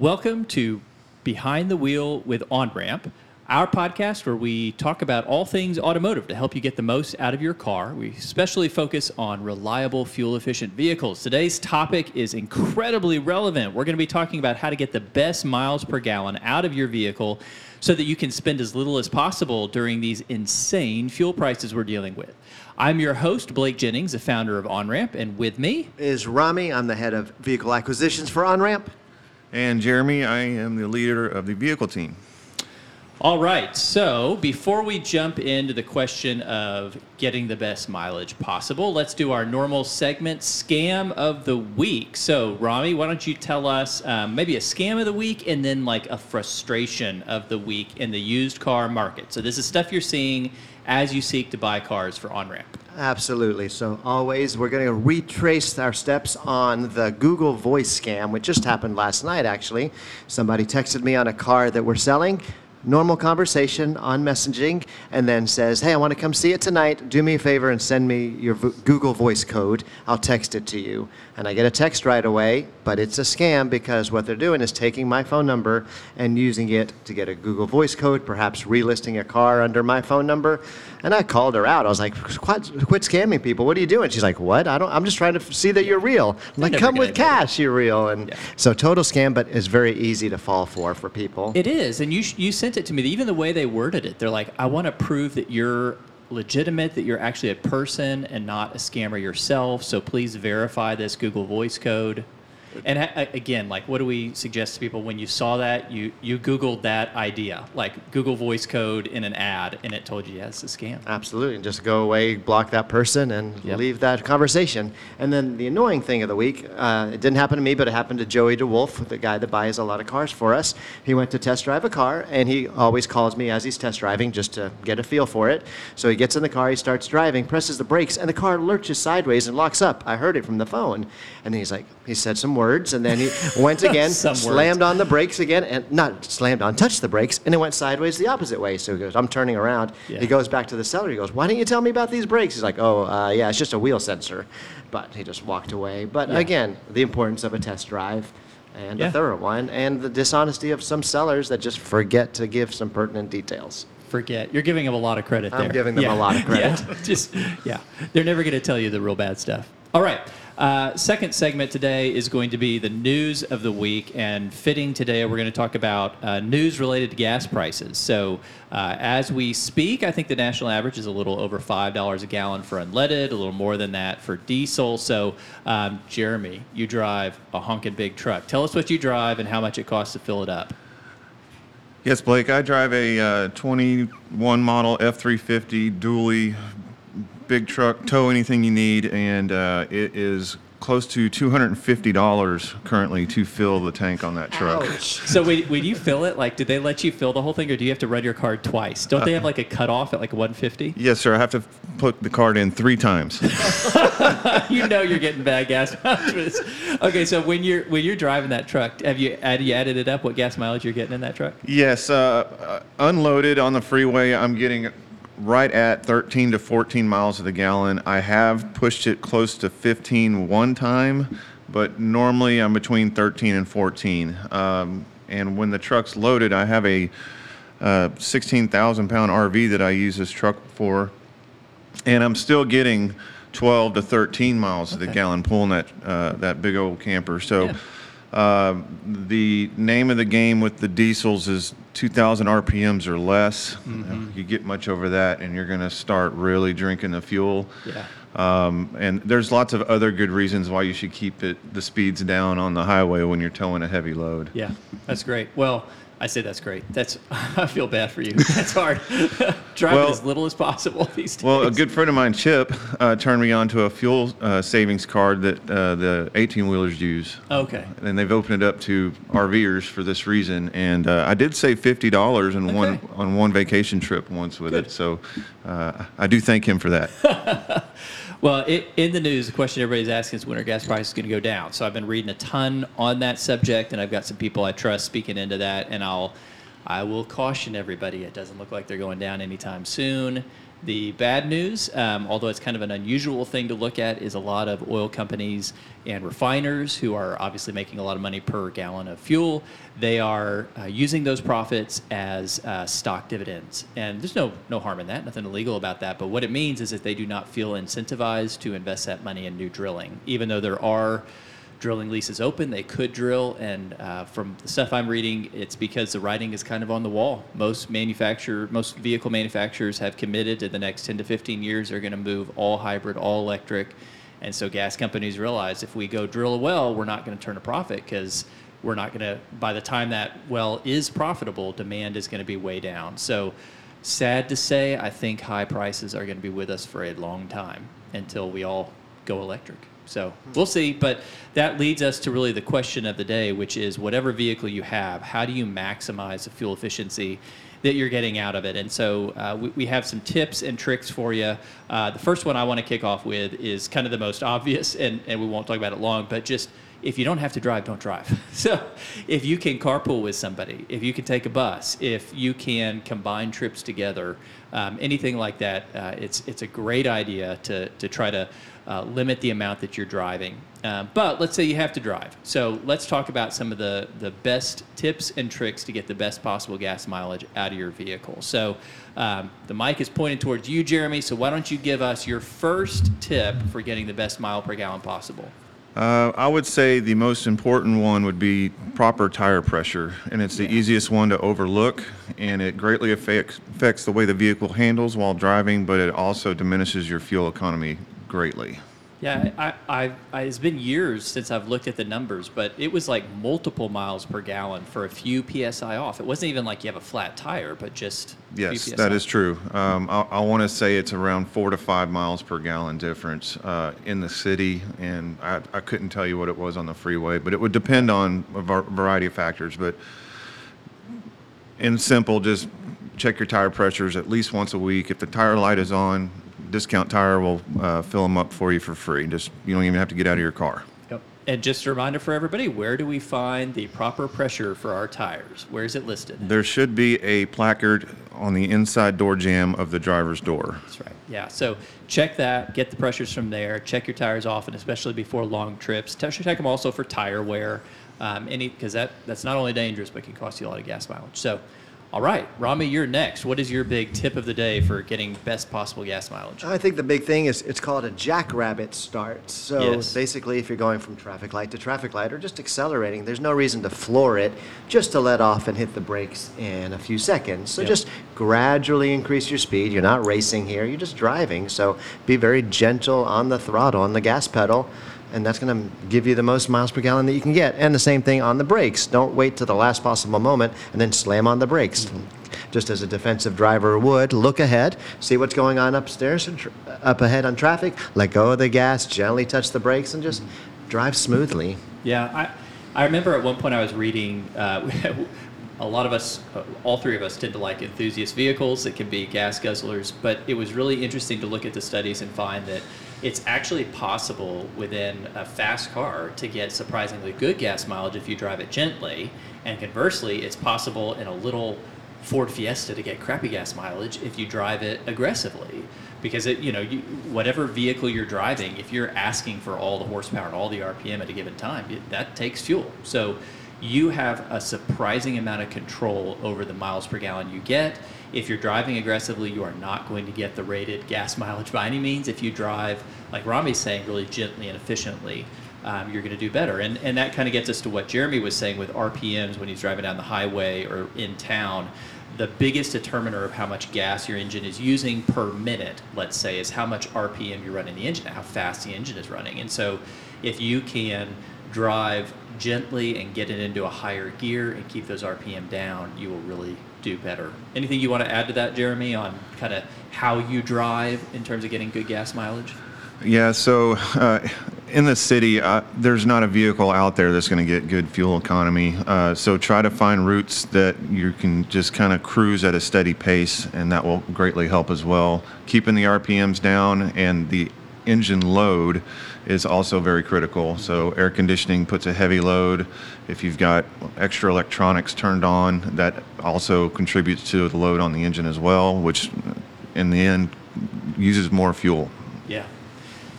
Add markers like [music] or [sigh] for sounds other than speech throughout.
Welcome to Behind the Wheel with OnRamp, our podcast where we talk about all things automotive to help you get the most out of your car. We especially focus on reliable, fuel efficient vehicles. Today's topic is incredibly relevant. We're going to be talking about how to get the best miles per gallon out of your vehicle so that you can spend as little as possible during these insane fuel prices we're dealing with. I'm your host, Blake Jennings, the founder of OnRamp, and with me is Rami. I'm the head of vehicle acquisitions for OnRamp. And Jeremy, I am the leader of the vehicle team. All right. So before we jump into the question of getting the best mileage possible, let's do our normal segment, Scam of the Week. So, Rami, why don't you tell us um, maybe a scam of the week and then like a frustration of the week in the used car market? So, this is stuff you're seeing as you seek to buy cars for OnRamp. Absolutely. So, always, we're going to retrace our steps on the Google Voice scam, which just happened last night, actually. Somebody texted me on a car that we're selling normal conversation on messaging and then says, Hey, I want to come see it tonight. Do me a favor and send me your Google Voice code. I'll text it to you. And I get a text right away, but it's a scam because what they're doing is taking my phone number and using it to get a Google Voice code, perhaps relisting a car under my phone number. And I called her out. I was like, quit, quit scamming people. What are you doing? She's like, what? I don't, I'm just trying to see that you're real. I'm like, come with cash, you're real. And yeah. so total scam, but it's very easy to fall for for people. It is. And you, you sent it to me. Even the way they worded it, they're like, I want to prove that you're legitimate, that you're actually a person and not a scammer yourself. So please verify this Google Voice code. And again, like, what do we suggest to people when you saw that? You you Googled that idea, like Google Voice code in an ad, and it told you, yeah, it's a scam. Absolutely, and just go away, block that person, and yep. leave that conversation. And then the annoying thing of the week, uh, it didn't happen to me, but it happened to Joey DeWolf, the guy that buys a lot of cars for us. He went to test drive a car, and he always calls me as he's test driving just to get a feel for it. So he gets in the car, he starts driving, presses the brakes, and the car lurches sideways and locks up. I heard it from the phone, and he's like, he said some words, and then he went again, [laughs] slammed on the brakes again, and not slammed on, touched the brakes, and it went sideways the opposite way. So he goes, I'm turning around. Yeah. He goes back to the seller. He goes, Why didn't you tell me about these brakes? He's like, Oh, uh, yeah, it's just a wheel sensor. But he just walked away. But yeah. again, the importance of a test drive and yeah. a thorough one, and the dishonesty of some sellers that just forget to give some pertinent details forget. You're giving them a lot of credit I'm there. giving them yeah. a lot of credit. [laughs] yeah. Just yeah. They're never going to tell you the real bad stuff. All right. Uh, second segment today is going to be the news of the week, and fitting today, we're going to talk about uh, news related to gas prices. So, uh, as we speak, I think the national average is a little over five dollars a gallon for unleaded, a little more than that for diesel. So, um, Jeremy, you drive a honking big truck. Tell us what you drive and how much it costs to fill it up. Yes, Blake. I drive a uh, 21 model F350 dually big truck, tow anything you need, and uh, it is close to $250 currently to fill the tank on that truck. Ouch. So when, when you fill it, like, did they let you fill the whole thing, or do you have to run your card twice? Don't they have like a cutoff at like 150? Yes, sir. I have to put the card in three times. [laughs] you know you're getting bad gas mileage. okay, so when you're when you're driving that truck, have you have you added it up? What gas mileage you're getting in that truck? Yes, uh, uh unloaded on the freeway, I'm getting right at 13 to 14 miles to the gallon. I have pushed it close to 15 one time, but normally I'm between 13 and 14. Um, and when the truck's loaded, I have a uh, 16,000 pound RV that I use this truck for, and I'm still getting 12 to 13 miles to the gallon pulling that uh, that big old camper. So. Yeah. Uh, the name of the game with the diesels is 2,000 RPMs or less. Mm-hmm. You get much over that, and you're going to start really drinking the fuel. Yeah. Um, and there's lots of other good reasons why you should keep it the speeds down on the highway when you're towing a heavy load. Yeah, that's great. Well, I say that's great. That's [laughs] I feel bad for you. [laughs] That's hard. [laughs] Drive well, as little as possible these days. Well, a good friend of mine, Chip, uh, turned me on to a fuel uh, savings card that uh, the 18 wheelers use. Okay. And they've opened it up to RVers for this reason. And uh, I did save fifty dollars in okay. one on one vacation trip once with good. it. So uh, I do thank him for that. Well, it, in the news, the question everybody's asking is when are gas prices going to go down? So I've been reading a ton on that subject, and I've got some people I trust speaking into that, and I'll, I will caution everybody. It doesn't look like they're going down anytime soon. The bad news, um, although it's kind of an unusual thing to look at, is a lot of oil companies and refiners who are obviously making a lot of money per gallon of fuel. They are uh, using those profits as uh, stock dividends, and there's no no harm in that, nothing illegal about that. But what it means is that they do not feel incentivized to invest that money in new drilling, even though there are drilling leases open. They could drill, and uh, from the stuff I'm reading, it's because the writing is kind of on the wall. Most manufacturer, most vehicle manufacturers have committed to the next 10 to 15 years they're going to move all hybrid, all electric, and so gas companies realize if we go drill a well, we're not going to turn a profit because we're not going to. By the time that well is profitable, demand is going to be way down. So. Sad to say, I think high prices are going to be with us for a long time until we all go electric. So we'll see. But that leads us to really the question of the day, which is whatever vehicle you have, how do you maximize the fuel efficiency that you're getting out of it? And so uh, we, we, have some tips and tricks for you. Uh, the first one I want to kick off with is kind of the most obvious, and, and we won't talk about it long, but just if you don't have to drive, don't drive. [laughs] So if you can carpool with somebody, if you can take a bus, if you can combine trips together, um, anything like that, uh, it's, it's a great idea to, to try to uh, limit the amount that you're driving. Uh, but let's say you have to drive. So let's talk about some of the, the best tips and tricks to get the best possible gas mileage out of your vehicle. So um, the mic is pointed towards you, Jeremy. So why don't you give us your first tip for getting the best mile per gallon possible? Uh, I would say the most important one would be proper tire pressure, and it's the yeah. easiest one to overlook, and it greatly affects, affects the way the vehicle handles while driving, but it also diminishes your fuel economy greatly. Yeah, I, I, I, it's been years since I've looked at the numbers, but it was like multiple miles per gallon for a few psi off. It wasn't even like you have a flat tire, but just yes, that is true. Um, I, I want to say it's around four to five miles per gallon difference uh, in the city, and I, I couldn't tell you what it was on the freeway, but it would depend on a variety of factors. But in simple, just check your tire pressures at least once a week. If the tire light is on, Discount Tire will uh, fill them up for you for free. Just you don't even have to get out of your car. Yep. And just a reminder for everybody, where do we find the proper pressure for our tires? Where is it listed? There should be a placard on the inside door jamb of the driver's door. That's right. Yeah. So check that, get the pressures from there, check your tires often, especially before long trips. Check them also for tire wear, um, any because that that's not only dangerous but can cost you a lot of gas mileage. So all right, Rami, you're next. What is your big tip of the day for getting best possible gas mileage? I think the big thing is it's called a jackrabbit start. So yes. basically, if you're going from traffic light to traffic light or just accelerating, there's no reason to floor it, just to let off and hit the brakes in a few seconds. So yep. just gradually increase your speed. You're not racing here, you're just driving. So be very gentle on the throttle, on the gas pedal and that's going to give you the most miles per gallon that you can get. And the same thing on the brakes. Don't wait to the last possible moment and then slam on the brakes. Mm-hmm. Just as a defensive driver would, look ahead, see what's going on upstairs, tr- up ahead on traffic, let go of the gas, gently touch the brakes, and just drive smoothly. Yeah, I, I remember at one point I was reading. Uh, [laughs] a lot of us, uh, all three of us, tend to like enthusiast vehicles. It can be gas guzzlers, but it was really interesting to look at the studies and find that it's actually possible within a fast car to get surprisingly good gas mileage if you drive it gently. And conversely, it's possible in a little Ford Fiesta to get crappy gas mileage if you drive it aggressively. Because it, you know, you, whatever vehicle you're driving, if you're asking for all the horsepower and all the RPM at a given time, it, that takes fuel. So you have a surprising amount of control over the miles per gallon you get. If you're driving aggressively, you are not going to get the rated gas mileage by any means. If you drive, like Rami's saying, really gently and efficiently, um, you're going to do better. And, and that kind of gets us to what Jeremy was saying with RPMs when he's driving down the highway or in town. The biggest determiner of how much gas your engine is using per minute, let's say, is how much RPM you're running the engine, how fast the engine is running. And so if you can drive gently and get it into a higher gear and keep those RPM down, you will really do better. Anything you want to add to that, Jeremy, on kind of how you drive in terms of getting good gas mileage? Yeah, so uh, in the city, uh, there's not a vehicle out there that's going to get good fuel economy. Uh, so try to find routes that you can just kind of cruise at a steady pace, and that will greatly help as well. Keeping the RPMs down and the engine load is also very critical. So air conditioning puts a heavy load. If you've got extra electronics turned on, that also contributes to the load on the engine as well, which in the end uses more fuel. Yeah.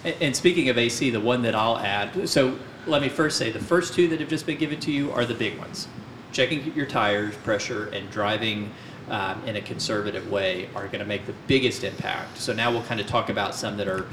And, speaking of AC, the one that I'll add, so let me first say the first two that have just been given to you are the big ones. Checking your tires, pressure, and driving um, in a conservative way are going to make the biggest impact. So now we'll kind of talk about some that are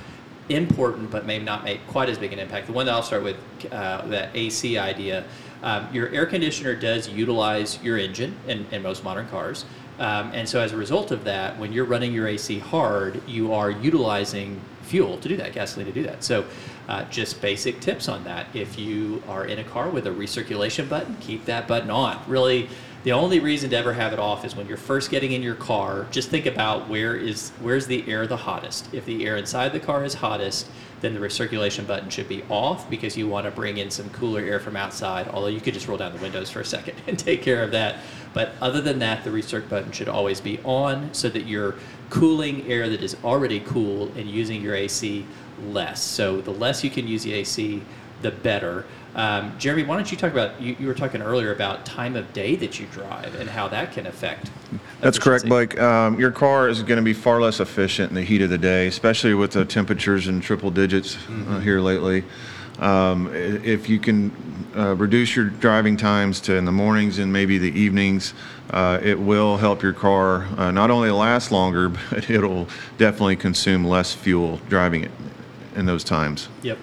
important but may not make quite as big an impact. The one that I'll start with, uh, that AC idea, um, your air conditioner does utilize your engine in, in most modern cars. Um, and so as a result of that, when you're running your AC hard, you are utilizing fuel to do that, gasoline to do that. So uh, just basic tips on that. If you are in a car with a recirculation button, keep that button on. Really, the only reason to ever have it off is when you're first getting in your car. Just think about where is where's the air the hottest. If the air inside the car is hottest, then the recirculation button should be off because you want to bring in some cooler air from outside. Although you could just roll down the windows for a second [laughs] and take care of that. But other than that, the recirc button should always be on so that you're cooling air that is already cool and using your AC less. So the less you can use the AC, the better. Um, Jeremy, why don't you talk about, you, you were talking earlier about time of day that you drive and how that can affect. That's correct. Blake. Um, your car is going to be far less efficient in the heat of the day, especially with the temperatures in triple digits uh, here lately. Um, if you can uh, reduce your driving times to in the mornings and maybe the evenings, uh, it will help your car uh, not only last longer, [laughs] but it'll definitely consume less fuel driving it in those times. Yep.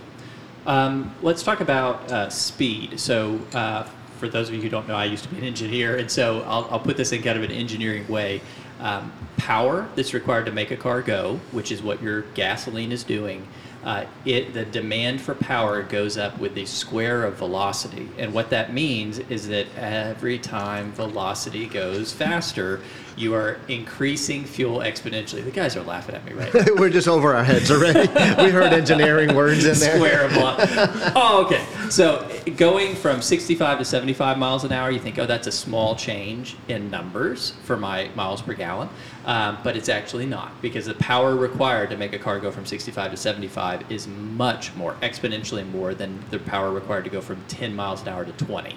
Um, let's talk about uh, speed. So, uh, for those of you who don't know, I used to be an engineer, and so I'll, I'll put this in kind of an engineering way. Um, power that's required to make a car go, which is what your gasoline is doing, uh, it the demand for power goes up with the square of velocity, and what that means is that every time velocity goes faster, you are increasing fuel exponentially. The guys are laughing at me right [laughs] now. We're just over our heads already. [laughs] we heard engineering words in there. square of lot. [laughs] Oh, okay. So going from 65 to 75 miles an hour, you think, oh, that's a small change in numbers for my miles per gallon. Um, but it's actually not because the power required to make a car go from 65 to 75 is much more, exponentially more than the power required to go from 10 miles an hour to 20.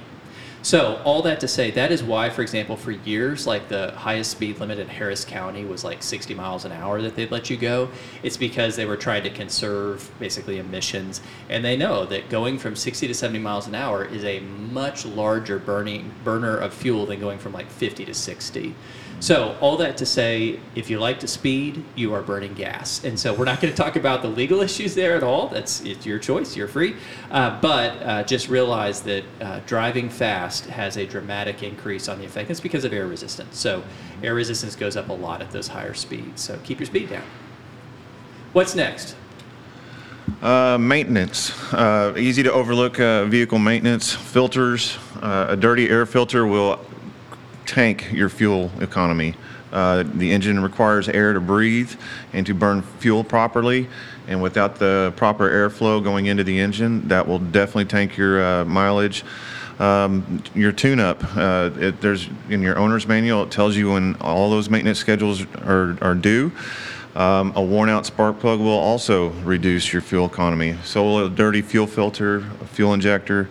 So all that to say, that is why, for example, for years, like the highest speed limit in Harris County was like 60 miles an hour that they'd let you go. It's because they were trying to conserve basically emissions, and they know that going from 60 to 70 miles an hour is a much larger burning burner of fuel than going from like 50 to 60. So all that to say, if you like to speed, you are burning gas, and so we're not going to talk about the legal [laughs] issues there at all. That's it's your choice. You're free, uh, but uh, just realize that uh, driving fast has a dramatic increase on the effect. It's because of air resistance. So air resistance goes up a lot at those higher speeds. So keep your speed down. What's next? Uh, maintenance. Uh, easy to overlook uh, vehicle maintenance. Filters. Uh, a dirty air filter will tank your fuel economy. Uh, the engine requires air to breathe and to burn fuel properly. And without the proper airflow going into the engine, that will definitely tank your uh, mileage. Um, your tune-up, uh, it, there's in your owner's manual, it tells you when all those maintenance schedules are, are due. Um, a worn out spark plug will also reduce your fuel economy. So a dirty fuel filter, a fuel injector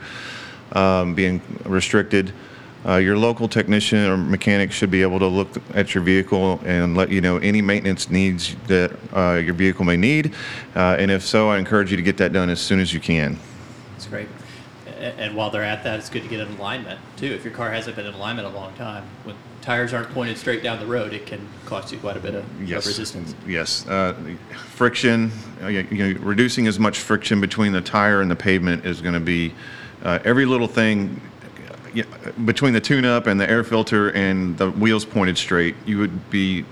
um, being restricted. Uh, your local technician or mechanic should be able to look at your vehicle and let you know any maintenance needs that uh, your vehicle may need. Uh, and if so, I encourage you to get that done as soon as you can. That's great. And while they're at that, it's good to get in alignment too. If your car hasn't been in alignment a long time, when tires aren't pointed straight down the road, it can cost you quite a bit of, of resistance. Yes. Uh, friction, uh, you you know, reducing as much friction between the tire and the pavement is going to be uh, every little thing uh, yeah, between the tune-up and the air filter and the wheels pointed straight. You would be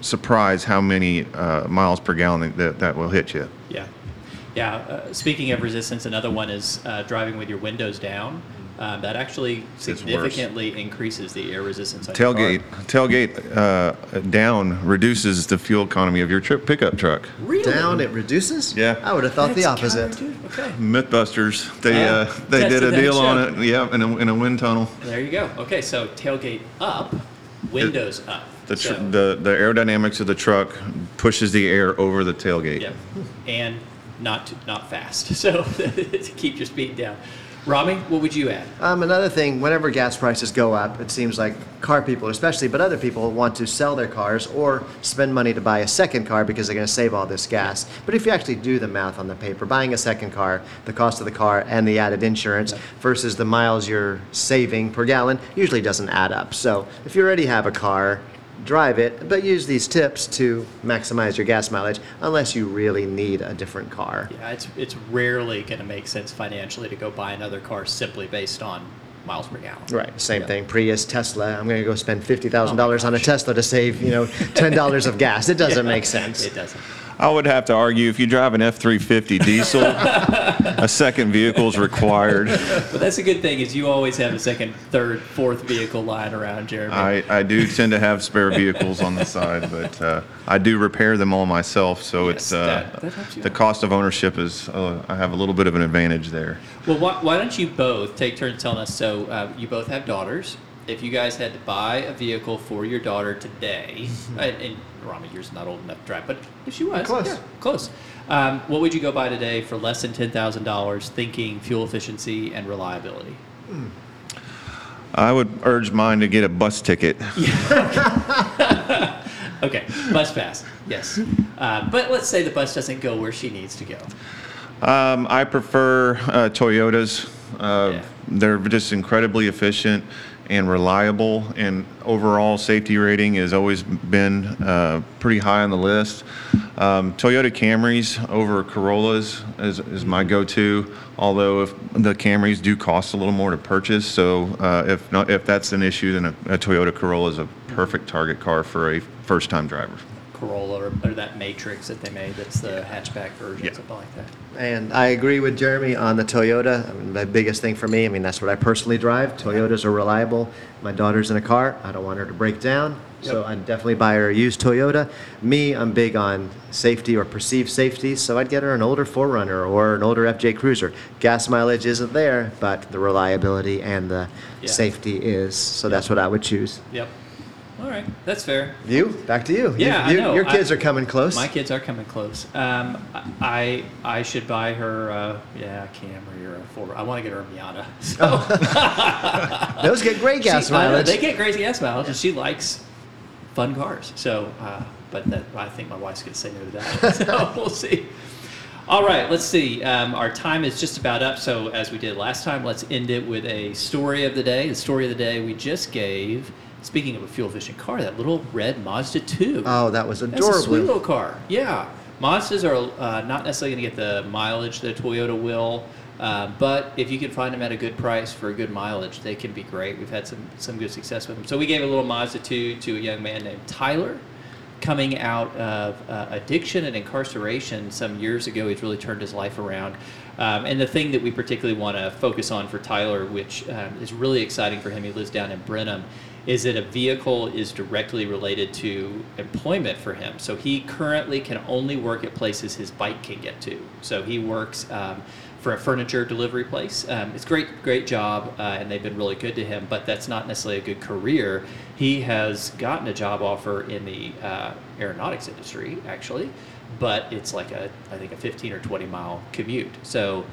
surprised how many uh, miles per gallon that that will hit you. Yeah. Yeah. Uh, speaking of resistance, another one is uh, driving with your windows down. Um, that actually significantly increases the air resistance on your Tailgate, car. tailgate uh, down reduces the fuel economy of your trip pickup truck. Really? Down, it reduces? Yeah. I would have thought the opposite. Okay. MythBusters, they Yeah. uh, they did a that deal on it. Yeah, in a, in a wind tunnel. There you go. Okay, so tailgate up, windows up. The, tr- So- the the aerodynamics of the truck pushes the air over the tailgate. Yeah, and not not fast. [laughs] So [laughs] to keep your speed down. Rami, what would you add? Um, another thing, whenever gas prices go up, it seems like car people, especially, but other people want to sell their cars or spend money to buy a second car because they're going to save all this gas. But if you actually do the math on the paper, buying a second car, the cost of the car and the added insurance versus the miles you're saving per gallon usually doesn't add up. So if you already have a car, drive it, but use these tips to maximize your gas mileage unless you really need a different car. Yeah, it's it's rarely going to make sense financially to go buy another car simply based on miles per gallon. Right. Same Yeah. thing. Prius, Tesla. I'm going to go spend fifty thousand oh dollars Oh on a. Tesla to save you know ten dollars of gas. It doesn't make sense. [laughs] It doesn't. I would have to argue if you drive an F 350 diesel, a second vehicle is required. But that's a good thing is you always have a second, third, fourth vehicle lying around, Jeremy. I, I do tend to have spare vehicles on the side, but uh, I do repair them all myself, so Yes, it's uh, that- that the out. cost of ownership is uh, I have a little bit of an advantage there. Well, why, why don't you both take turns telling us? So, uh, you both have daughters. If you guys had to buy a vehicle for your daughter today, and, and Rami, yours not old enough to drive, but if she was, Close. yeah, close. Um, what would you go buy today for less than ten thousand dollars, thinking fuel efficiency and reliability? I would urge mine to get a bus ticket. [laughs] Okay, bus pass, yes. Uh, but let's say the bus doesn't go where she needs to go. Um, I prefer uh, Toyotas. Uh, Yeah. They're just incredibly efficient and reliable, and overall safety rating has always been uh, pretty high on the list. Um, Toyota Camrys over Corollas is, is my go-to. Although if the Camrys do cost a little more to purchase, so uh, if not, if that's an issue, then a, a Toyota Corolla is a perfect target car for a first-time driver. Corolla or, or that Matrix that they made that's the hatchback version, Yeah. something like that. And I agree with Jeremy on the Toyota. I mean, the biggest thing for me, I mean, that's what I personally drive. Toyotas are reliable. My daughter's in a car. I don't want her to break down. So Yep. I'd definitely buy her a used Toyota. Me, I'm big on safety or perceived safety. So I'd get her an older 4Runner or an older FJ Cruiser. Gas mileage isn't there, but the reliability and the Yeah. safety is. So that's what I would choose. Yep. All right, that's fair. You? Back to you. Yeah, you, I know. Your kids I- are coming close. My kids are coming close. Um, I I should buy her, uh, yeah, a Camry or a Ford. I want to get her a Miata. [laughs] So [laughs] Those get great gas she- mileage. they get crazy gas mileage, and she likes fun cars. So, uh, but that I think my wife's gonna say no to that. [laughs] so we'll see. All right, let's see. Um, our time is just about up. So as we did last time, let's end it with a story of the day. The story of the day we just gave. Speaking of a fuel efficient car, that little red Mazda 2. oh, that was adorable. That's a sweet little car. Yeah. Mazdas are uh, not necessarily going to get the mileage that a Toyota will, uh, but if you can find them at a good price for a good mileage, they can be great. We've had some, some good success with them. So we gave a little Mazda 2 to a young man named Tyler coming out of uh, addiction and incarceration some years ago. He's really turned his life around. Um, and the thing that we particularly want to focus on for Tyler, which um, is really exciting for him, he lives down in Brenham, is that a vehicle is directly related to employment for him. So he currently can only work at places his bike can get to. So he works um, for a furniture delivery place. Um, it's great, great job, uh, and they've been really good to him. But that's not necessarily a good career. He has gotten a job offer in the uh, aeronautics industry, actually, but it's like a, I think a 15 or 20 mile commute. So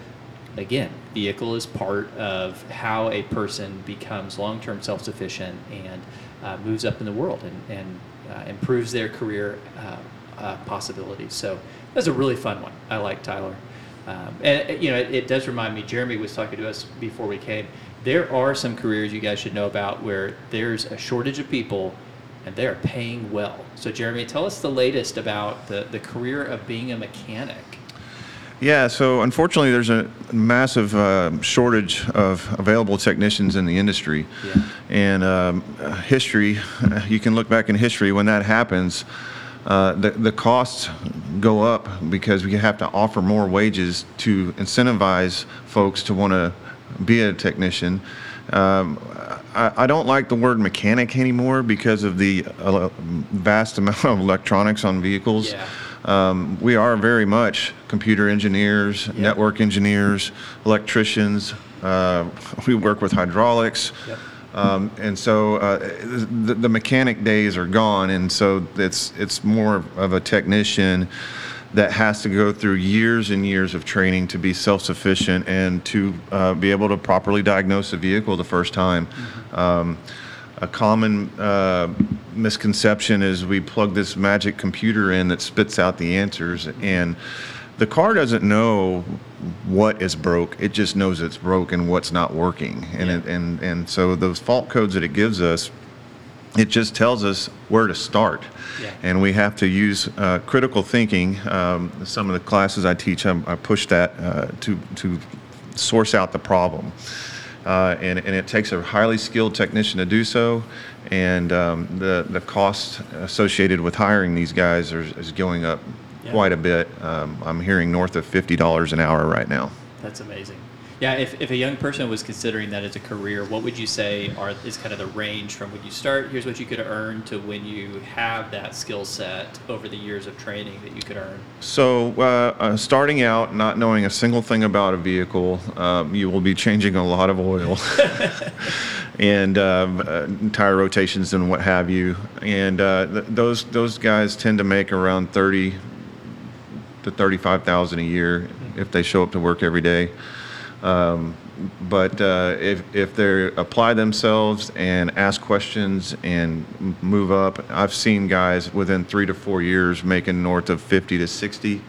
again, vehicle is part of how a person becomes long-term self-sufficient and uh, moves up in the world and, and uh, improves their career uh, uh, possibilities. So that's a really fun one. I like Tyler. Um, and you know, it, it does remind me. Jeremy was talking to us before we came. There are some careers you guys should know about where there's a shortage of people, and they are paying well. So, Jeremy, tell us the latest about the, the career of being a mechanic. Yeah, so unfortunately, there's a massive uh, shortage of available technicians in the industry. Yeah. And um, history, you can look back in history when that happens, uh, the, the costs go up because we have to offer more wages to incentivize folks to want to be a technician. Um, I, I don't like the word mechanic anymore because of the uh, vast amount of electronics on vehicles. Yeah. Um, we are very much computer engineers, Yep. network engineers, electricians. Uh, [laughs] we work with hydraulics. Yep. Um, and so uh, the, the mechanic days are gone, and so it's it's more of a technician that has to go through years and years of training to be self-sufficient and to uh, be able to properly diagnose a vehicle the first time. Um, a common uh, misconception is we plug this magic computer in that spits out the answers, and the car doesn't know what is broke. It just knows it's broke and what's not working. And Yeah. it, and and so those fault codes that it gives us, it just tells us where to start. Yeah. And we have to use uh, critical thinking. Um, some of the classes I teach, I'm, I push that uh, to to source out the problem. Uh, and, and it takes a highly skilled technician to do so, and um, the the cost associated with hiring these guys are, is going up Yeah. quite a bit. Um, I'm hearing north of fifty dollars an hour right now. That's amazing. Yeah, if, if a young person was considering that as a career, what would you say are is kind of the range from when you start, here's what you could earn, to when you have that skill set over the years of training that you could earn? So, uh, uh, starting out, not knowing a single thing about a vehicle, um, you will be changing a lot of oil [laughs] and um, uh, tire rotations and what have you. And uh, th- those those guys tend to make around thirty to thirty-five thousand a year if they show up to work every day. Um, but uh, if if they apply themselves and ask questions and move up, I've seen guys within three to four years making north of fifty to 60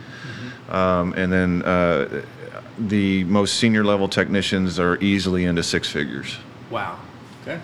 um, and then uh, the most senior level technicians are easily into six figures. Wow. Okay.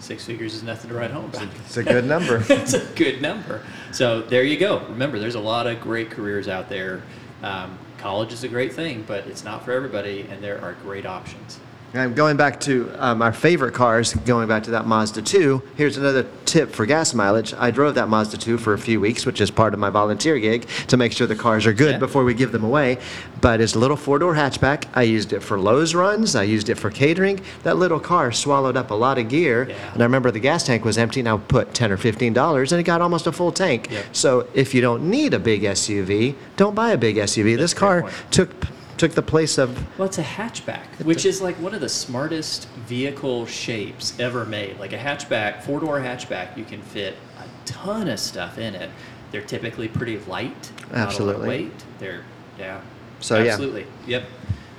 Six figures is nothing to write home about. [laughs] It's a good number. [laughs] it's a good number. So there you go. Remember, there's a lot of great careers out there. Um, college is a great thing, but it's not for everybody, and there are great options. And going back to um, our favorite cars, going back to that Mazda 2, here's another tip for gas mileage. I drove that Mazda 2 for a few weeks, which is part of my volunteer gig, to make sure the cars are good Yeah. before we give them away. But it's a little four door hatchback. I used it for Lowe's runs, I used it for catering. That little car swallowed up a lot of gear. Yeah. And I remember the gas tank was empty, and I put 10 or $15, and it got almost a full tank. Yeah. So if you don't need a big SUV, don't buy a big SUV. this car took, took the place of Well, it's a hatchback, which is like one of the smartest vehicle shapes ever made. Like a hatchback, four door hatchback, you can fit a ton of stuff in it. They're typically pretty light, not a lot of Absolutely. weight. They're, yeah. So, yeah. Absolutely. Yep.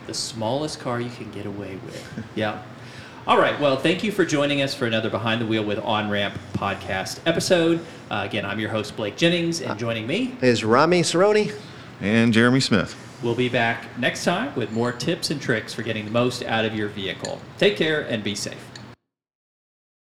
The smallest car you can get away with. [laughs] yeah. All right. Well, thank you for joining us for another Behind the Wheel with On Ramp podcast episode. Uh, again, I'm your host, Blake Jennings, and joining me, is Rami Cerrone. And Jeremy Smith. We'll be back next time with more tips and tricks for getting the most out of your vehicle. Take care and be safe.